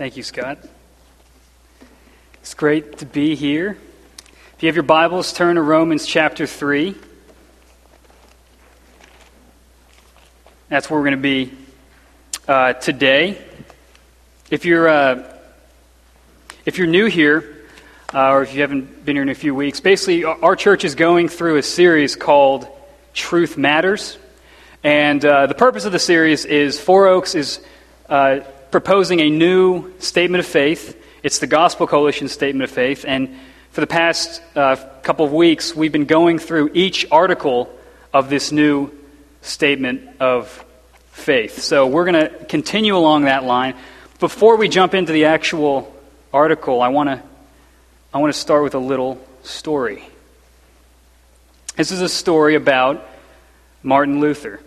Thank you, Scott. It's great to be here. If you have your Bibles, turn to Romans chapter 3. That's where we're going to be uh, today. If you're, uh, if you're new here, uh, or if you haven't been here in a few weeks, basically, our church is going through a series called Truth Matters. And uh, the purpose of the series is Four Oaks is uh, proposing a new statement of faith. It's the Gospel Coalition Statement of Faith. And for the past uh, couple of weeks, we've been going through each article of this new statement of faith. So we're going to continue along that line. Before we jump into the actual article, I want to I want to start with a little story. This is a story about Martin Luther.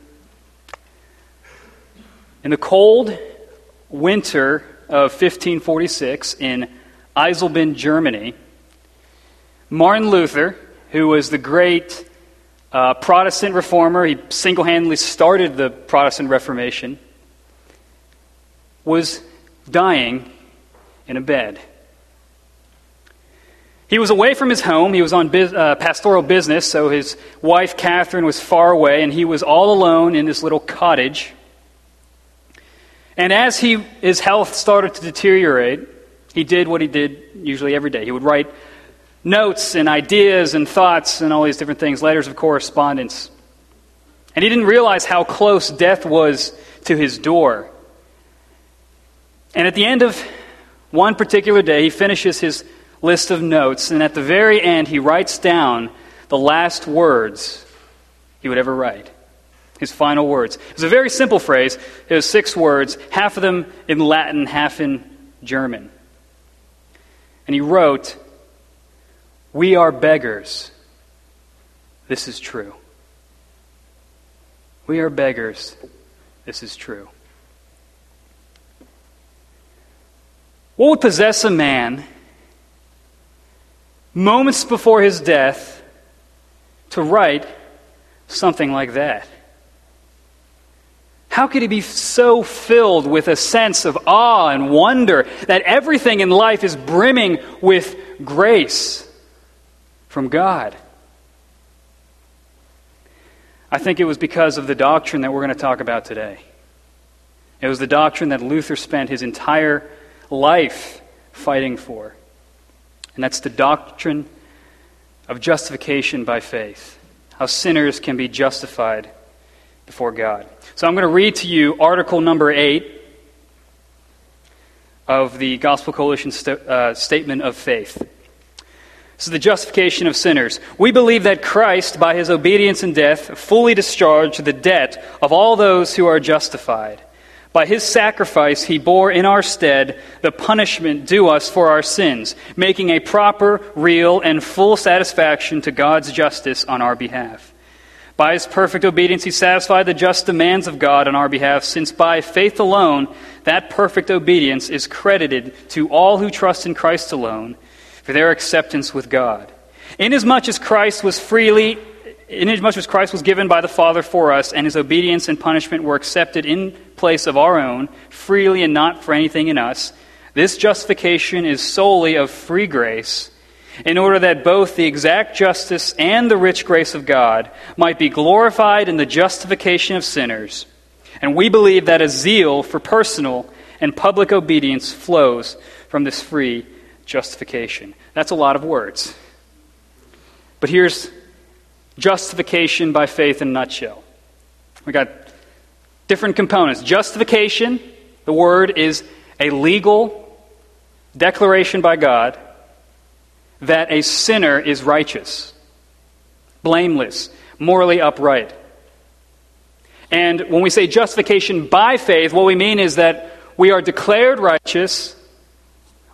In the cold winter of 1546 in Eisleben, Germany, Martin Luther, who was the great uh, Protestant reformer, he single handedly started the Protestant Reformation, was dying in a bed. He was away from his home. He was on biz, uh, pastoral business, so his wife Catherine was far away, and he was all alone in this little cottage. And as he, his health started to deteriorate, he did what he did usually every day. He would write notes and ideas and thoughts and all these different things, letters of correspondence. And he didn't realize how close death was to his door. And at the end of one particular day, he finishes his list of notes, and at the very end, he writes down the last words he would ever write his final words. It was a very simple phrase. It was six words, half of them in Latin, half in German. And he wrote, We are beggars. This is true. We are beggars. This is true. What would possess a man moments before his death to write something like that? How could he be so filled with a sense of awe and wonder that everything in life is brimming with grace from God? I think it was because of the doctrine that we're going to talk about today. It was the doctrine that Luther spent his entire life fighting for. And that's the doctrine of justification by faith. How sinners can be justified before God. So I'm going to read to you article number 8 of the Gospel Coalition st- uh, Statement of Faith. This is the justification of sinners. We believe that Christ, by his obedience and death, fully discharged the debt of all those who are justified. By his sacrifice, he bore in our stead the punishment due us for our sins, making a proper, real, and full satisfaction to God's justice on our behalf. By his perfect obedience, he satisfied the just demands of God on our behalf, since by faith alone, that perfect obedience is credited to all who trust in Christ alone for their acceptance with God. Inasmuch as Christ was freely, inasmuch as Christ was given by the Father for us, and his obedience and punishment were accepted in place of our own, freely and not for anything in us, this justification is solely of free grace in order that both the exact justice and the rich grace of God might be glorified in the justification of sinners. And we believe that a zeal for personal and public obedience flows from this free justification. That's a lot of words. But here's justification by faith in a nutshell. We got different components. Justification, the word is a legal declaration by God that a sinner is righteous, blameless, morally upright. And when we say justification by faith, what we mean is that we are declared righteous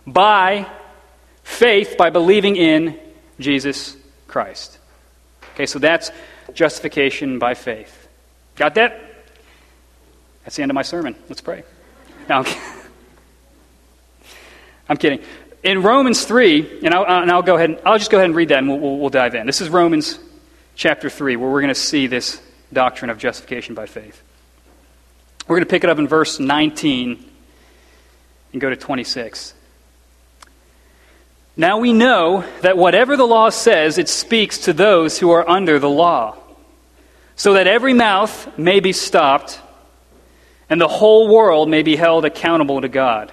by faith, by believing in Jesus Christ. Okay, so that's justification by faith. Got that? That's the end of my sermon. Let's pray. Now, I'm kidding in Romans 3, and I'll, uh, and I'll, go ahead, I'll just go ahead and read that and we'll, we'll, we'll dive in. This is Romans chapter 3, where we're going to see this doctrine of justification by faith. We're going to pick it up in verse 19 and go to 26. Now we know that whatever the law says, it speaks to those who are under the law, so that every mouth may be stopped and the whole world may be held accountable to God.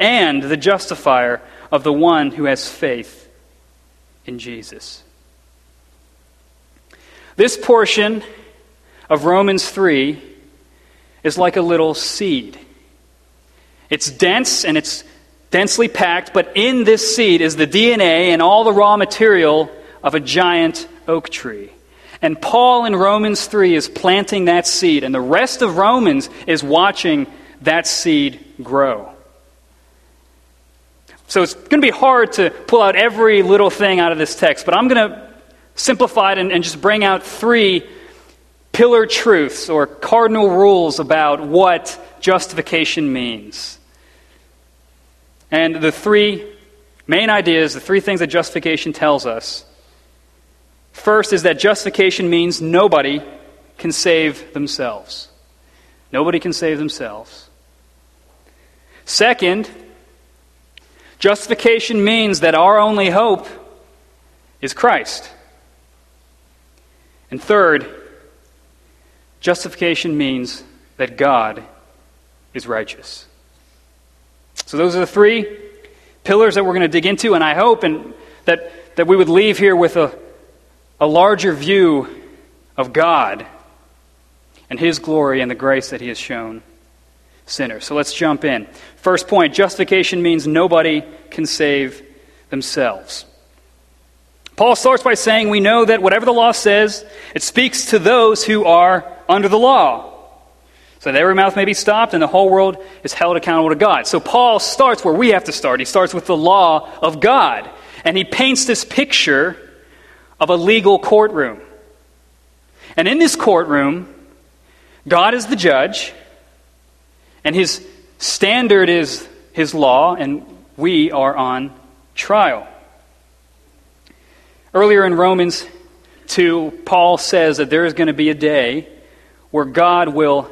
and the justifier of the one who has faith in Jesus. This portion of Romans 3 is like a little seed. It's dense and it's densely packed, but in this seed is the DNA and all the raw material of a giant oak tree. And Paul in Romans 3 is planting that seed, and the rest of Romans is watching that seed grow. So it's going to be hard to pull out every little thing out of this text, but I'm going to simplify it and, and just bring out three pillar truths or cardinal rules about what justification means. And the three main ideas, the three things that justification tells us first is that justification means nobody can save themselves. Nobody can save themselves. Second, justification means that our only hope is Christ. And third, justification means that God is righteous. So, those are the three pillars that we're going to dig into, and I hope and that, that we would leave here with a, a larger view of God and His glory and the grace that He has shown sinners. So, let's jump in. First point justification means nobody can save themselves. Paul starts by saying, We know that whatever the law says, it speaks to those who are under the law so that every mouth may be stopped and the whole world is held accountable to God. So Paul starts where we have to start. He starts with the law of God. And he paints this picture of a legal courtroom. And in this courtroom, God is the judge, and his standard is his law, and we are on trial. Earlier in Romans 2, Paul says that there is going to be a day where God will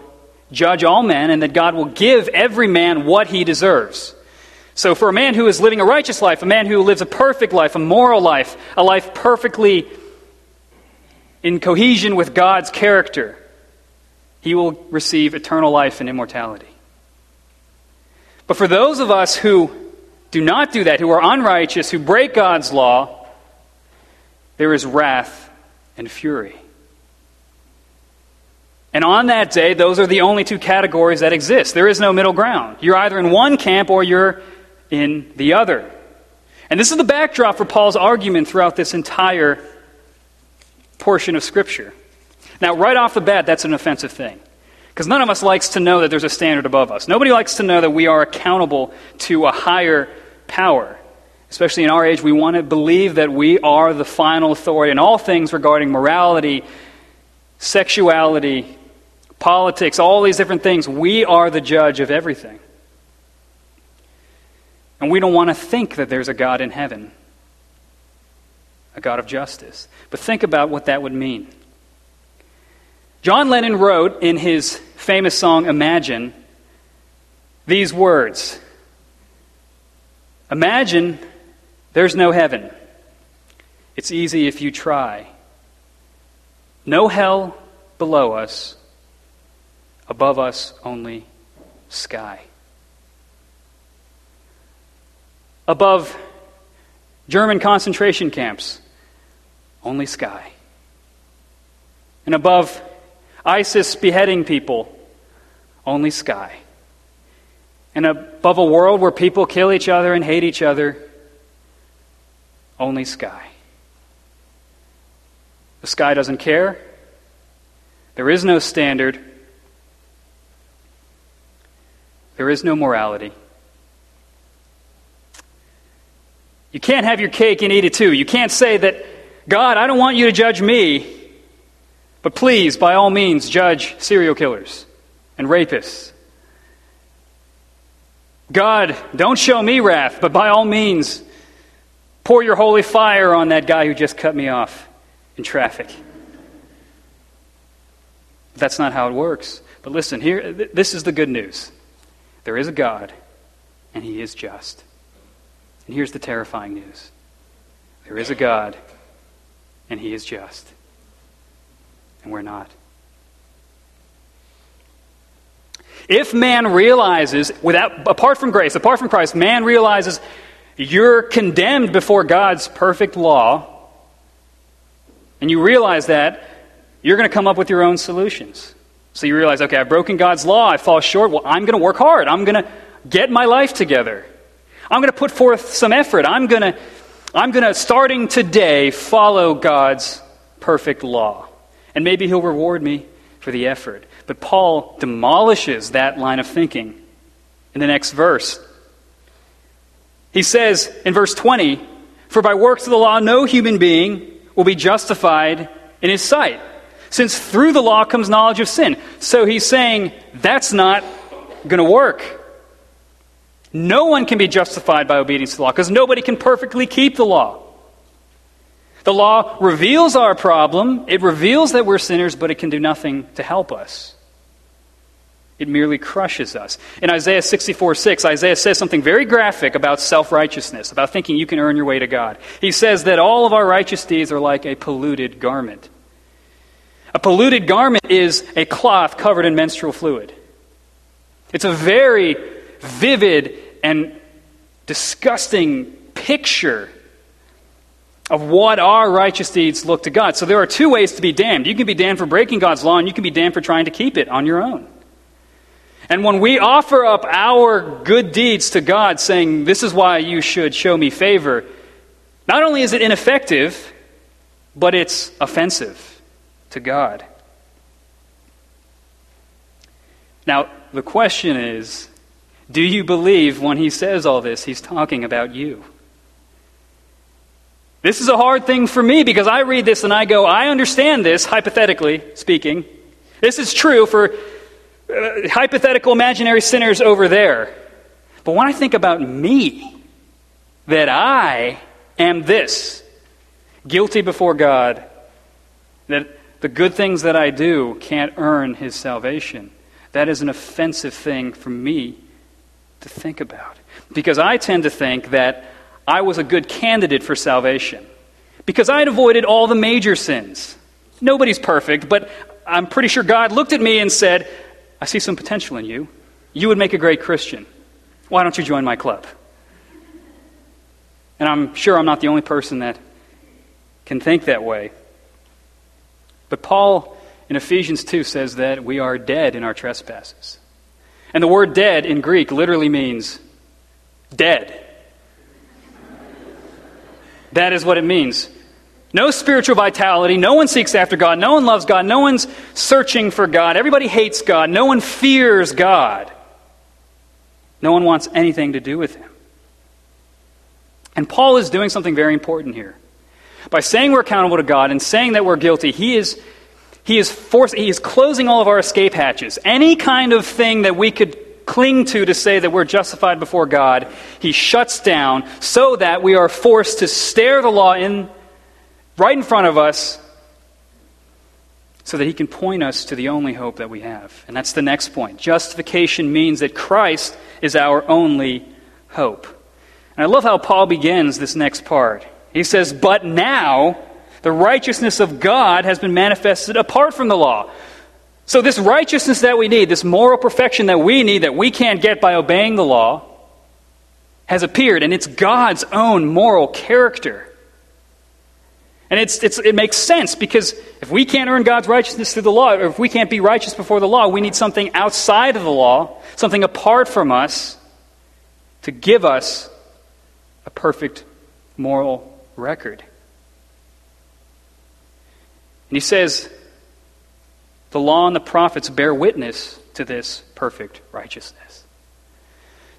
judge all men, and that God will give every man what he deserves. So, for a man who is living a righteous life, a man who lives a perfect life, a moral life, a life perfectly in cohesion with God's character, he will receive eternal life and immortality. But for those of us who do not do that, who are unrighteous, who break God's law, there is wrath and fury. And on that day, those are the only two categories that exist. There is no middle ground. You're either in one camp or you're in the other. And this is the backdrop for Paul's argument throughout this entire portion of Scripture. Now, right off the bat, that's an offensive thing. Because none of us likes to know that there's a standard above us. Nobody likes to know that we are accountable to a higher power. Especially in our age, we want to believe that we are the final authority in all things regarding morality, sexuality, politics, all these different things. We are the judge of everything. And we don't want to think that there's a God in heaven, a God of justice. But think about what that would mean. John Lennon wrote in his famous song Imagine these words Imagine there's no heaven. It's easy if you try. No hell below us, above us only sky. Above German concentration camps, only sky. And above ISIS beheading people, only sky. And above a world where people kill each other and hate each other, only sky. The sky doesn't care. There is no standard. There is no morality. You can't have your cake and eat it too. You can't say that, God, I don't want you to judge me, but please, by all means, judge serial killers and rapists. God, don't show me wrath, but by all means, pour your holy fire on that guy who just cut me off in traffic. That's not how it works. But listen, here, this is the good news. There is a God, and He is just. And here's the terrifying news there is a God, and He is just. And we're not. If man realizes, without, apart from grace, apart from Christ, man realizes you're condemned before God's perfect law, and you realize that, you're going to come up with your own solutions. So you realize, okay, I've broken God's law, I fall short. Well, I'm going to work hard. I'm going to get my life together. I'm going to put forth some effort. I'm going to, I'm going to, starting today, follow God's perfect law. And maybe He'll reward me for the effort. But Paul demolishes that line of thinking in the next verse. He says in verse 20, For by works of the law, no human being will be justified in his sight, since through the law comes knowledge of sin. So he's saying that's not going to work. No one can be justified by obedience to the law because nobody can perfectly keep the law. The law reveals our problem, it reveals that we're sinners, but it can do nothing to help us. It merely crushes us. In Isaiah 64 6, Isaiah says something very graphic about self righteousness, about thinking you can earn your way to God. He says that all of our righteous deeds are like a polluted garment. A polluted garment is a cloth covered in menstrual fluid. It's a very vivid and disgusting picture of what our righteous deeds look to God. So there are two ways to be damned. You can be damned for breaking God's law, and you can be damned for trying to keep it on your own. And when we offer up our good deeds to God, saying, This is why you should show me favor, not only is it ineffective, but it's offensive to God. Now, the question is do you believe when he says all this, he's talking about you? This is a hard thing for me because I read this and I go, I understand this, hypothetically speaking. This is true for uh, hypothetical imaginary sinners over there. But when I think about me, that I am this, guilty before God, that the good things that I do can't earn his salvation, that is an offensive thing for me to think about. Because I tend to think that I was a good candidate for salvation. Because I had avoided all the major sins. Nobody's perfect, but I'm pretty sure God looked at me and said, I see some potential in you. You would make a great Christian. Why don't you join my club? And I'm sure I'm not the only person that can think that way. But Paul in Ephesians 2 says that we are dead in our trespasses. And the word dead in Greek literally means dead. That is what it means. No spiritual vitality. No one seeks after God. No one loves God. No one's searching for God. Everybody hates God. No one fears God. No one wants anything to do with Him. And Paul is doing something very important here. By saying we're accountable to God and saying that we're guilty, he is he is, force, he is closing all of our escape hatches. Any kind of thing that we could cling to to say that we're justified before God, he shuts down so that we are forced to stare the law in right in front of us so that he can point us to the only hope that we have. And that's the next point. Justification means that Christ is our only hope. And I love how Paul begins this next part. He says, But now the righteousness of God has been manifested apart from the law. So, this righteousness that we need, this moral perfection that we need, that we can't get by obeying the law, has appeared, and it's God's own moral character. And it's, it's, it makes sense because if we can't earn God's righteousness through the law, or if we can't be righteous before the law, we need something outside of the law, something apart from us, to give us a perfect moral record. And he says, the law and the prophets bear witness to this perfect righteousness.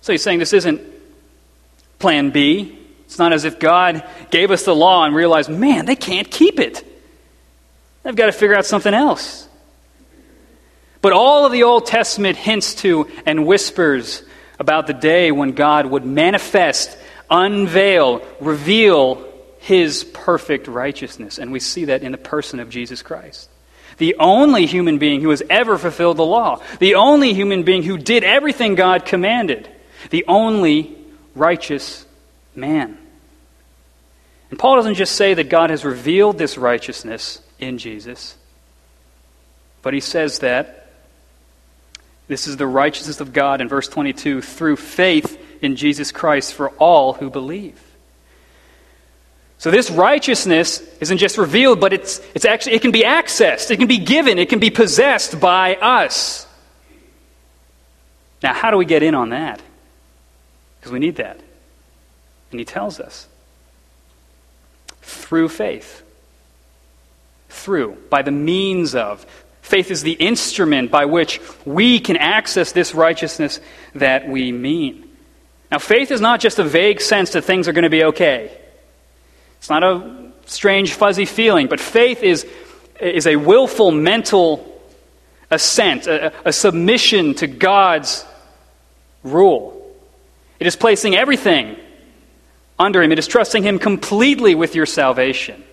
So he's saying this isn't plan B. It's not as if God gave us the law and realized, man, they can't keep it. They've got to figure out something else. But all of the Old Testament hints to and whispers about the day when God would manifest, unveil, reveal his perfect righteousness. And we see that in the person of Jesus Christ. The only human being who has ever fulfilled the law. The only human being who did everything God commanded. The only righteous man. And Paul doesn't just say that God has revealed this righteousness in Jesus, but he says that this is the righteousness of God in verse 22 through faith in Jesus Christ for all who believe. So this righteousness isn't just revealed, but it's, it's actually, it can be accessed, it can be given, it can be possessed by us. Now, how do we get in on that? Because we need that. And he tells us through faith. Through, by the means of. Faith is the instrument by which we can access this righteousness that we mean. Now, faith is not just a vague sense that things are going to be okay. It's not a strange, fuzzy feeling, but faith is, is a willful mental assent, a, a submission to God's rule. It is placing everything under Him, it is trusting Him completely with your salvation.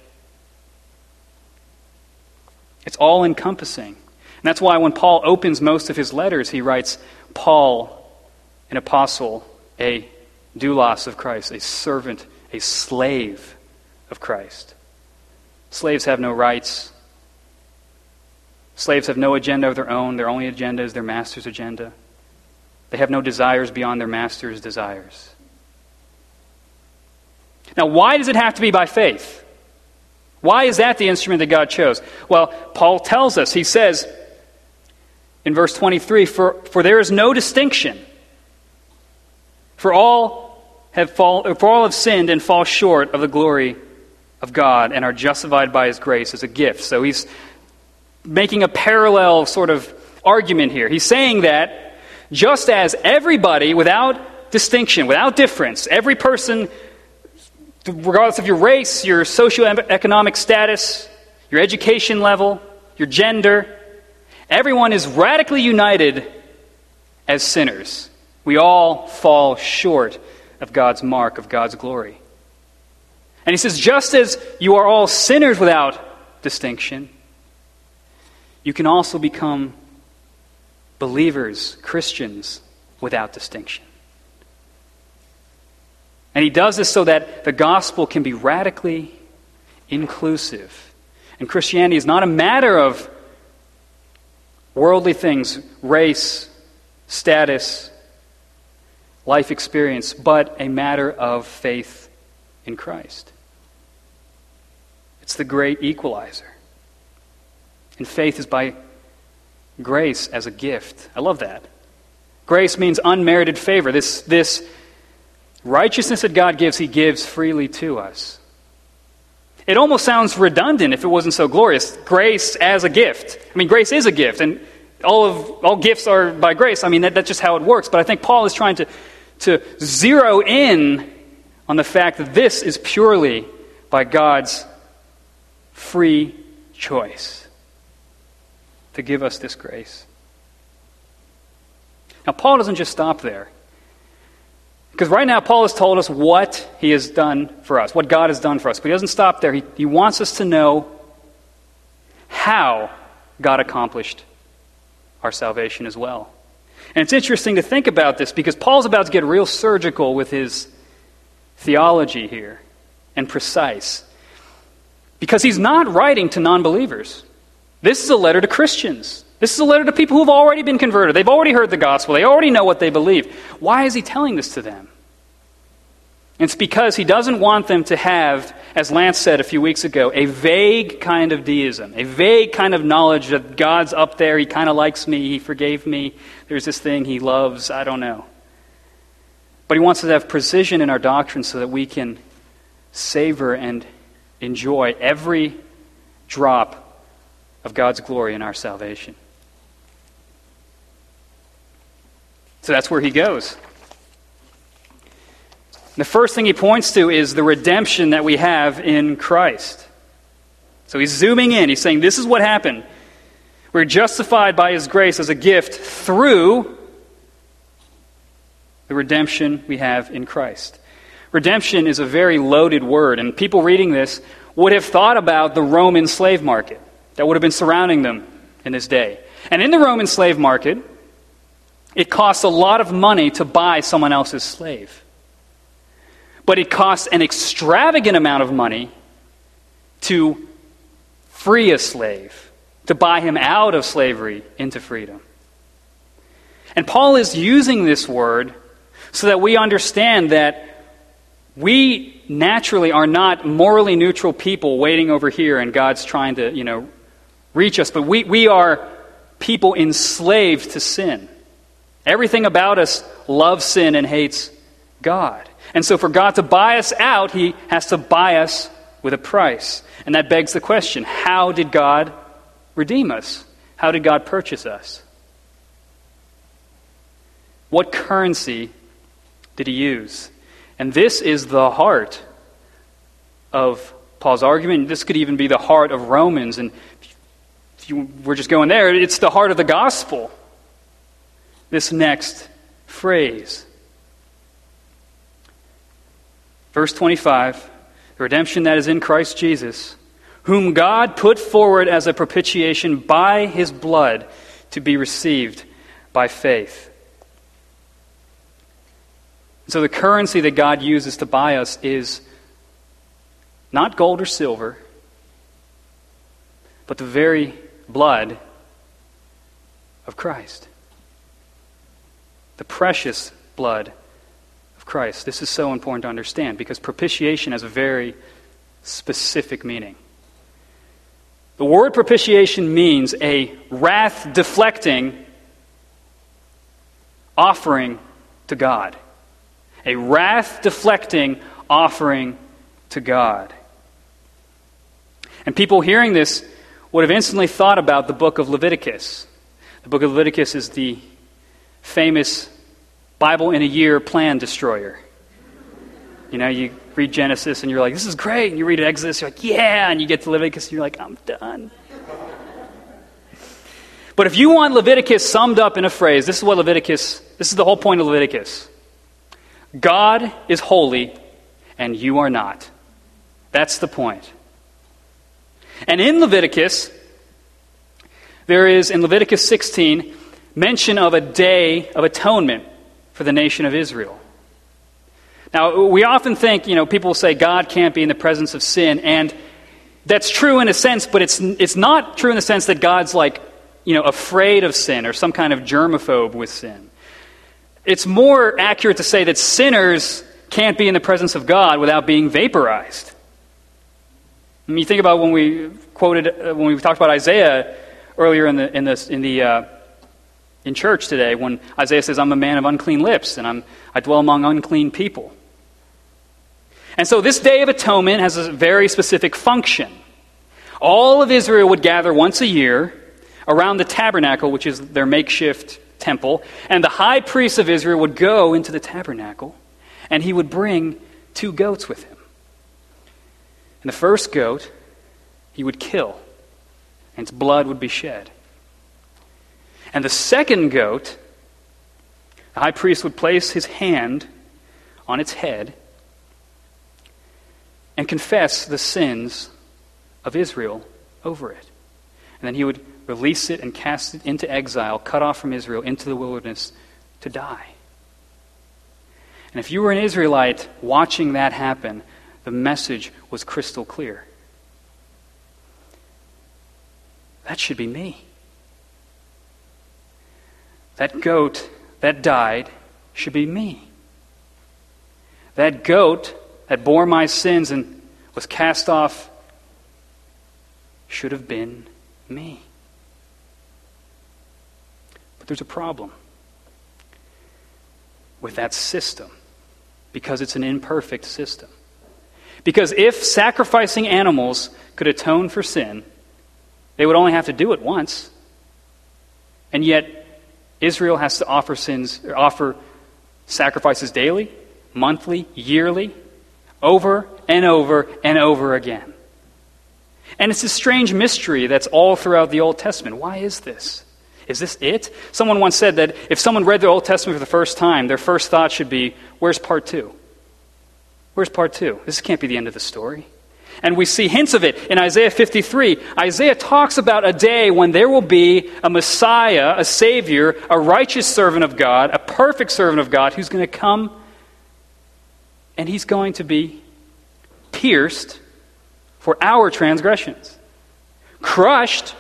It's all encompassing. And that's why when Paul opens most of his letters, he writes, Paul, an apostle, a doulos of Christ, a servant, a slave of Christ. Slaves have no rights. Slaves have no agenda of their own. Their only agenda is their master's agenda. They have no desires beyond their master's desires. Now, why does it have to be by faith? Why is that the instrument that God chose? Well, Paul tells us, he says in verse 23 For, for there is no distinction, for all, have fall, for all have sinned and fall short of the glory of God and are justified by his grace as a gift. So he's making a parallel sort of argument here. He's saying that just as everybody, without distinction, without difference, every person, regardless of your race, your socioeconomic status, your education level, your gender, everyone is radically united as sinners. We all fall short of God's mark, of God's glory. And he says, just as you are all sinners without distinction, you can also become believers, Christians, without distinction. And he does this so that the gospel can be radically inclusive. And Christianity is not a matter of worldly things, race, status, life experience, but a matter of faith in Christ. It's the great equalizer. And faith is by grace as a gift. I love that. Grace means unmerited favor. This, this righteousness that God gives, He gives freely to us. It almost sounds redundant if it wasn't so glorious. Grace as a gift. I mean, grace is a gift, and all of all gifts are by grace. I mean, that, that's just how it works. But I think Paul is trying to, to zero in on the fact that this is purely by God's free choice to give us this grace. Now, Paul doesn't just stop there. Because right now, Paul has told us what he has done for us, what God has done for us. But he doesn't stop there. He, he wants us to know how God accomplished our salvation as well. And it's interesting to think about this because Paul's about to get real surgical with his theology here and precise. Because he's not writing to non believers. This is a letter to Christians. This is a letter to people who've already been converted. They've already heard the gospel. They already know what they believe. Why is he telling this to them? It's because he doesn't want them to have, as Lance said a few weeks ago, a vague kind of deism, a vague kind of knowledge that God's up there, he kind of likes me, he forgave me, there's this thing he loves, I don't know. But he wants us to have precision in our doctrine so that we can savor and enjoy every drop of God's glory in our salvation. So that's where he goes. The first thing he points to is the redemption that we have in Christ. So he's zooming in. He's saying, This is what happened. We're justified by his grace as a gift through the redemption we have in Christ. Redemption is a very loaded word, and people reading this would have thought about the Roman slave market that would have been surrounding them in this day. And in the Roman slave market, it costs a lot of money to buy someone else's slave. But it costs an extravagant amount of money to free a slave, to buy him out of slavery into freedom. And Paul is using this word so that we understand that we naturally are not morally neutral people waiting over here and God's trying to, you know, reach us, but we, we are people enslaved to sin. Everything about us loves sin and hates God. And so for God to buy us out, he has to buy us with a price. And that begs the question how did God redeem us? How did God purchase us? What currency did he use? And this is the heart of Paul's argument. This could even be the heart of Romans. And if you were just going there, it's the heart of the gospel. This next phrase. Verse 25 the redemption that is in Christ Jesus, whom God put forward as a propitiation by his blood to be received by faith. So the currency that God uses to buy us is not gold or silver, but the very blood of Christ. The precious blood of Christ. This is so important to understand because propitiation has a very specific meaning. The word propitiation means a wrath deflecting offering to God a wrath deflecting offering to God. And people hearing this would have instantly thought about the book of Leviticus. The book of Leviticus is the famous Bible in a year plan destroyer. You know, you read Genesis and you're like, this is great. And you read Exodus, you're like, yeah. And you get to Leviticus and you're like, I'm done. But if you want Leviticus summed up in a phrase, this is what Leviticus, this is the whole point of Leviticus. God is holy and you are not. That's the point. And in Leviticus, there is, in Leviticus 16, mention of a day of atonement for the nation of Israel. Now, we often think, you know, people say God can't be in the presence of sin, and that's true in a sense, but it's, it's not true in the sense that God's like, you know, afraid of sin or some kind of germaphobe with sin. It's more accurate to say that sinners can't be in the presence of God without being vaporized. I mean, you think about when we quoted, uh, when we talked about Isaiah earlier in the, in the, in the, uh, in church today, when Isaiah says, I'm a man of unclean lips and I'm, I dwell among unclean people. And so this Day of Atonement has a very specific function. All of Israel would gather once a year around the tabernacle, which is their makeshift temple, and the high priest of Israel would go into the tabernacle, and he would bring two goats with him. And the first goat he would kill, and its blood would be shed. And the second goat, the high priest would place his hand on its head and confess the sins of Israel over it. And then he would release it and cast it into exile, cut off from Israel into the wilderness to die. And if you were an Israelite watching that happen, the message was crystal clear. That should be me. That goat that died should be me. That goat that bore my sins and was cast off should have been me. But there's a problem with that system because it's an imperfect system. Because if sacrificing animals could atone for sin, they would only have to do it once. And yet, Israel has to offer sins, offer sacrifices daily, monthly, yearly, over and over and over again. And it's a strange mystery that's all throughout the Old Testament. Why is this? Is this it? Someone once said that if someone read the Old Testament for the first time, their first thought should be, Where's part two? Where's part two? This can't be the end of the story. And we see hints of it in Isaiah 53. Isaiah talks about a day when there will be a Messiah, a Savior, a righteous servant of God, a perfect servant of God who's going to come and he's going to be pierced for our transgressions, crushed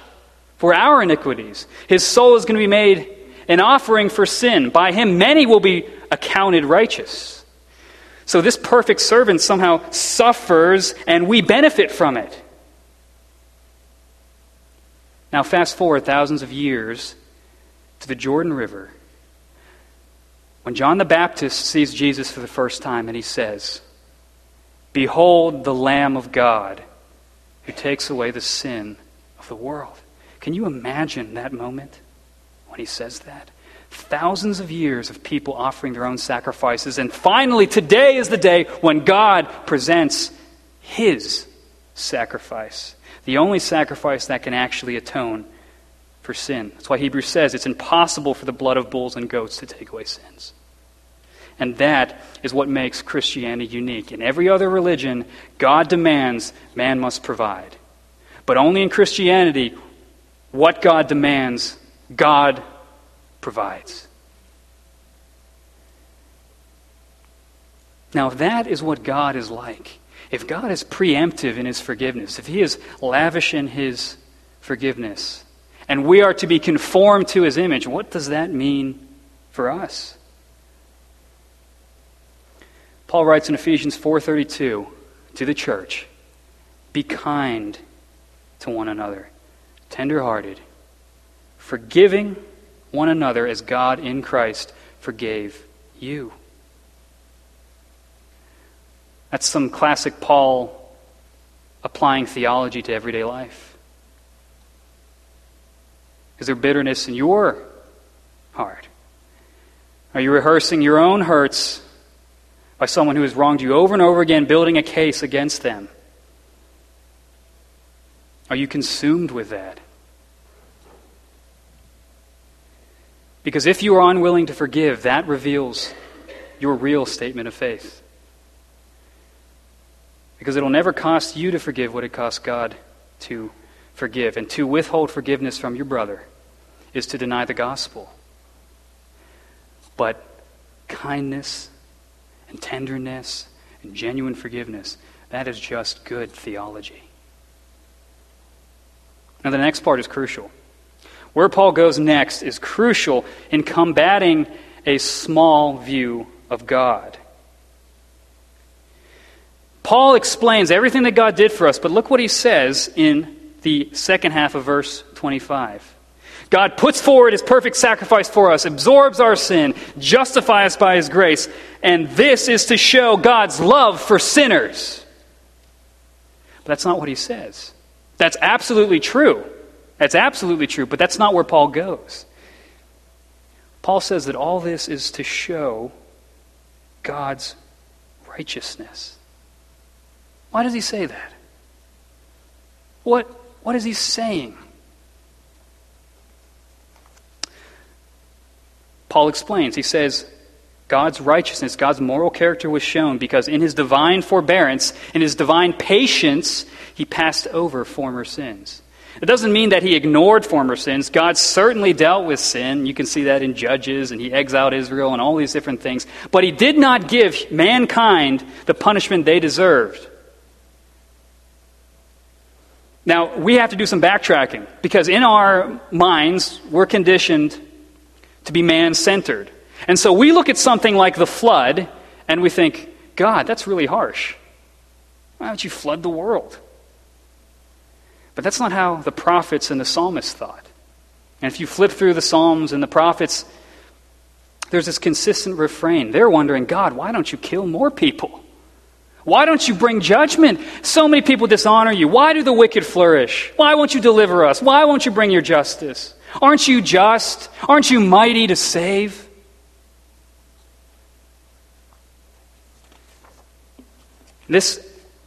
for our iniquities. His soul is going to be made an offering for sin. By him, many will be accounted righteous. So this perfect servant somehow suffers and we benefit from it. Now, fast forward thousands of years to the Jordan River. When John the Baptist sees Jesus for the first time and he says, Behold the Lamb of God who takes away the sin of the world. Can you imagine that moment when he says that? thousands of years of people offering their own sacrifices. And finally, today is the day when God presents his sacrifice, the only sacrifice that can actually atone for sin. That's why Hebrews says it's impossible for the blood of bulls and goats to take away sins. And that is what makes Christianity unique. In every other religion, God demands, man must provide. But only in Christianity, what God demands, God provides. Now, that is what God is like. If God is preemptive in his forgiveness, if he is lavish in his forgiveness, and we are to be conformed to his image, what does that mean for us? Paul writes in Ephesians 4:32 to the church, "Be kind to one another, tender-hearted, forgiving one another as God in Christ forgave you. That's some classic Paul applying theology to everyday life. Is there bitterness in your heart? Are you rehearsing your own hurts by someone who has wronged you over and over again, building a case against them? Are you consumed with that? Because if you are unwilling to forgive, that reveals your real statement of faith. Because it'll never cost you to forgive what it costs God to forgive. And to withhold forgiveness from your brother is to deny the gospel. But kindness and tenderness and genuine forgiveness, that is just good theology. Now, the next part is crucial. Where Paul goes next is crucial in combating a small view of God. Paul explains everything that God did for us, but look what he says in the second half of verse 25. God puts forward his perfect sacrifice for us, absorbs our sin, justifies us by his grace, and this is to show God's love for sinners. But that's not what he says. That's absolutely true. That's absolutely true, but that's not where Paul goes. Paul says that all this is to show God's righteousness. Why does he say that? What, what is he saying? Paul explains. He says, God's righteousness, God's moral character was shown because in his divine forbearance, in his divine patience, he passed over former sins. It doesn't mean that he ignored former sins. God certainly dealt with sin. You can see that in Judges, and he exiled Israel and all these different things. But he did not give mankind the punishment they deserved. Now, we have to do some backtracking because in our minds, we're conditioned to be man centered. And so we look at something like the flood and we think, God, that's really harsh. Why don't you flood the world? But that's not how the prophets and the psalmists thought. And if you flip through the Psalms and the prophets, there's this consistent refrain. They're wondering, God, why don't you kill more people? Why don't you bring judgment? So many people dishonor you. Why do the wicked flourish? Why won't you deliver us? Why won't you bring your justice? Aren't you just? Aren't you mighty to save? This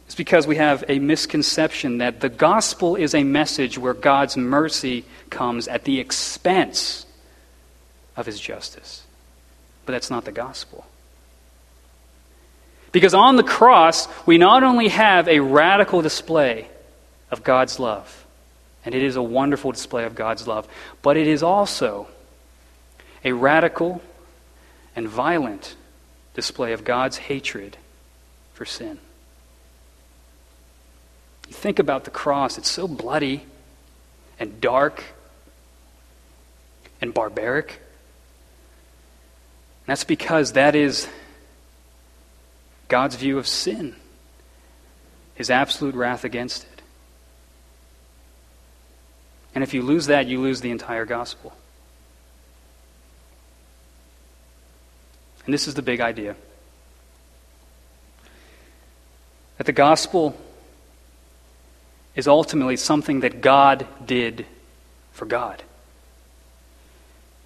is because we have a misconception that the gospel is a message where God's mercy comes at the expense of his justice. But that's not the gospel. Because on the cross, we not only have a radical display of God's love, and it is a wonderful display of God's love, but it is also a radical and violent display of God's hatred for sin. Think about the cross, it's so bloody and dark and barbaric. And that's because that is God's view of sin, his absolute wrath against it. And if you lose that, you lose the entire gospel. And this is the big idea that the gospel is ultimately something that God did for God.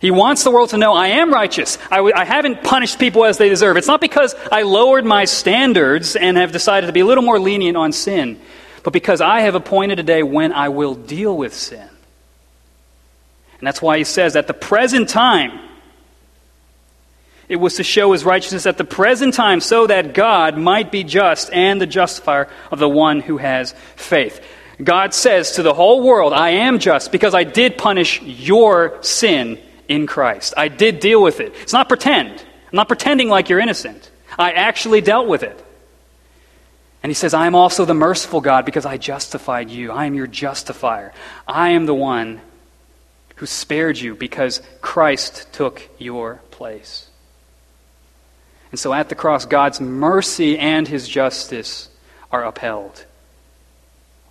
He wants the world to know I am righteous. I w- I haven't punished people as they deserve. It's not because I lowered my standards and have decided to be a little more lenient on sin, but because I have appointed a day when I will deal with sin. And that's why he says, at the present time, it was to show his righteousness at the present time so that God might be just and the justifier of the one who has faith. God says to the whole world, I am just because I did punish your sin in Christ. I did deal with it. It's not pretend. I'm not pretending like you're innocent. I actually dealt with it. And he says, I am also the merciful God because I justified you. I am your justifier. I am the one who spared you because Christ took your place. And so at the cross, God's mercy and his justice are upheld.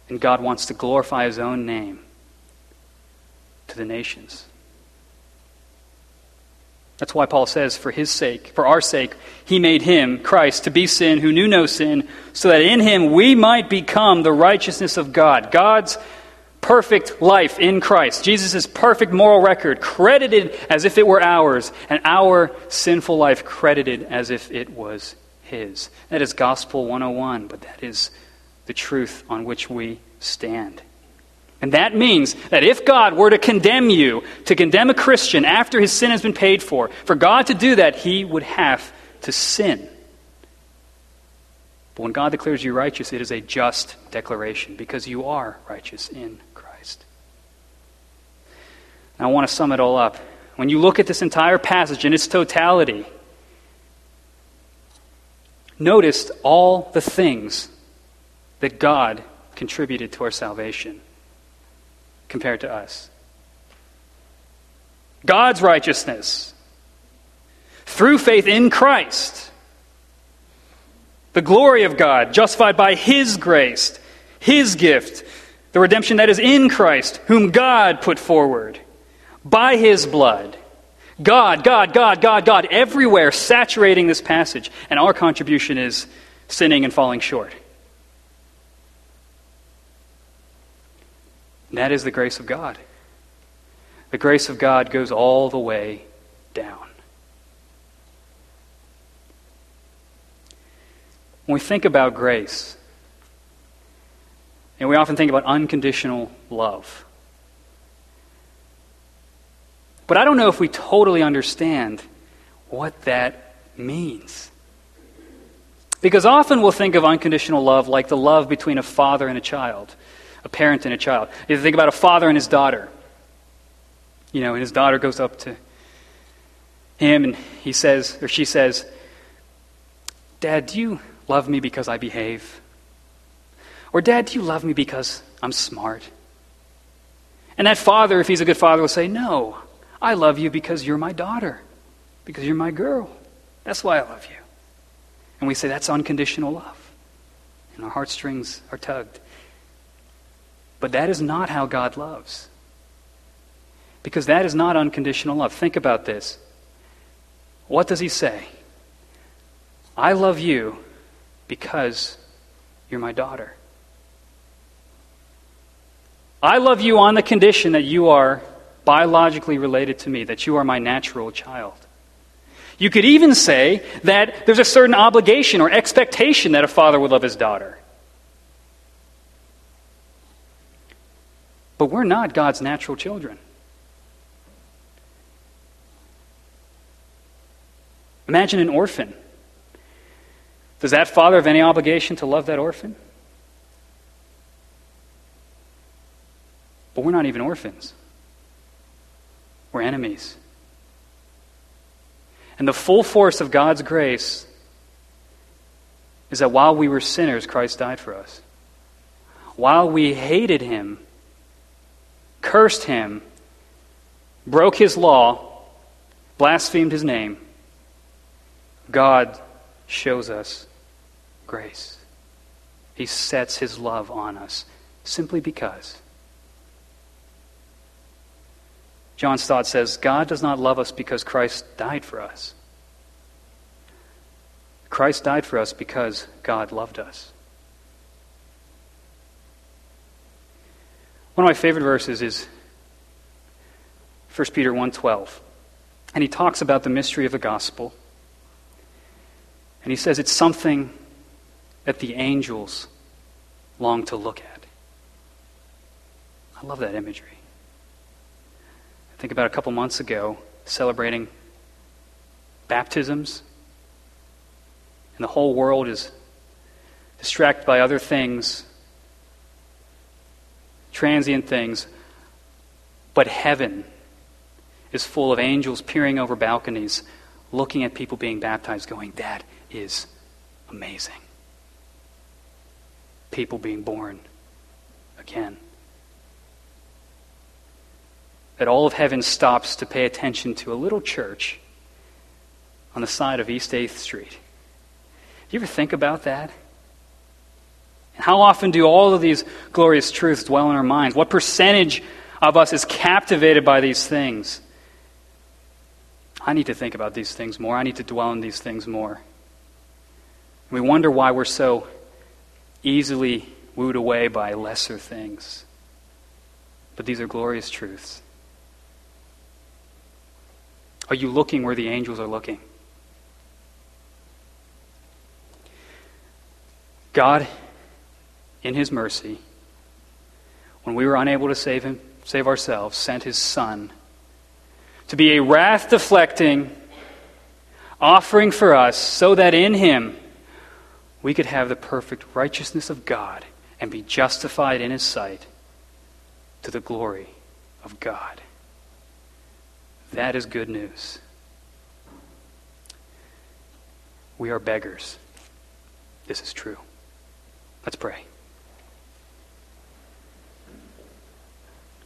And God wants to glorify his own name to the nations. That's why Paul says, for his sake, for our sake, he made him, Christ, to be sin who knew no sin, so that in him we might become the righteousness of God. God's perfect life in Christ, Jesus' perfect moral record, credited as if it were ours, and our sinful life credited as if it was his. That is Gospel 101, but that is the truth on which we stand. And that means that if God were to condemn you, to condemn a Christian after his sin has been paid for, for God to do that, he would have to sin. But when God declares you righteous, it is a just declaration because you are righteous in I want to sum it all up. When you look at this entire passage in its totality, notice all the things that God contributed to our salvation compared to us. God's righteousness through faith in Christ. The glory of God, justified by His grace, His gift, the redemption that is in Christ, whom God put forward by His blood. God, God, God, God, God, everywhere saturating this passage. And our contribution is sinning and falling short. And that is the grace of God. The grace of God goes all the way down. When we think about grace, and we often think about unconditional love. But I don't know if we totally understand what that means. Because often we'll think of unconditional love like the love between a father and a child a parent and a child. You think about a father and his daughter. You know, and his daughter goes up to him and he says, or she says, Dad, do you love me because I behave? Or, Dad, do you love me because I'm smart? And that father, if he's a good father, will say, No, I love you because you're my daughter, because you're my girl. That's why I love you. And we say that's unconditional love. And our heartstrings are tugged. But that is not how God loves. Because that is not unconditional love. Think about this. What does he say? I love you because you're my daughter. I love you on the condition that you are biologically related to me, that you are my natural child. You could even say that there's a certain obligation or expectation that a father would love his daughter. But we're not God's natural children. Imagine an orphan. Does that father have any obligation to love that orphan? But we're not even orphans. We're enemies. And the full force of God's grace is that while we were sinners, Christ died for us. While we hated him, cursed him, broke his law, blasphemed his name, God shows us grace. He sets his love on us simply because. John Stott says, God does not love us because Christ died for us. Christ died for us because God loved us. One of my favorite verses is 1 Peter 1:12. And he talks about the mystery of the gospel. And he says it's something that the angels long to look at. I love that imagery. Think about a couple months ago celebrating baptisms and the whole world is distracted by other things, transient things, but heaven is full of angels peering over balconies, looking at people being baptized, going, That is amazing. People being born again. That all of heaven stops to pay attention to a little church on the side of East 8th Street Do you ever think about that? How often do all of these glorious truths dwell in our minds? What percentage of us is captivated by these things? I need to think about these things more. I need to dwell in these things more. We wonder why we're so easily wooed away by lesser things. But these are glorious truths. Are you looking where the angels are looking? God, in His mercy, when we were unable to save Him, save ourselves, sent His Son to be a wrath deflecting offering for us so that in Him we could have the perfect righteousness of God and be justified in His sight to the glory of God. That is good news. We are beggars. This is true. Let's pray.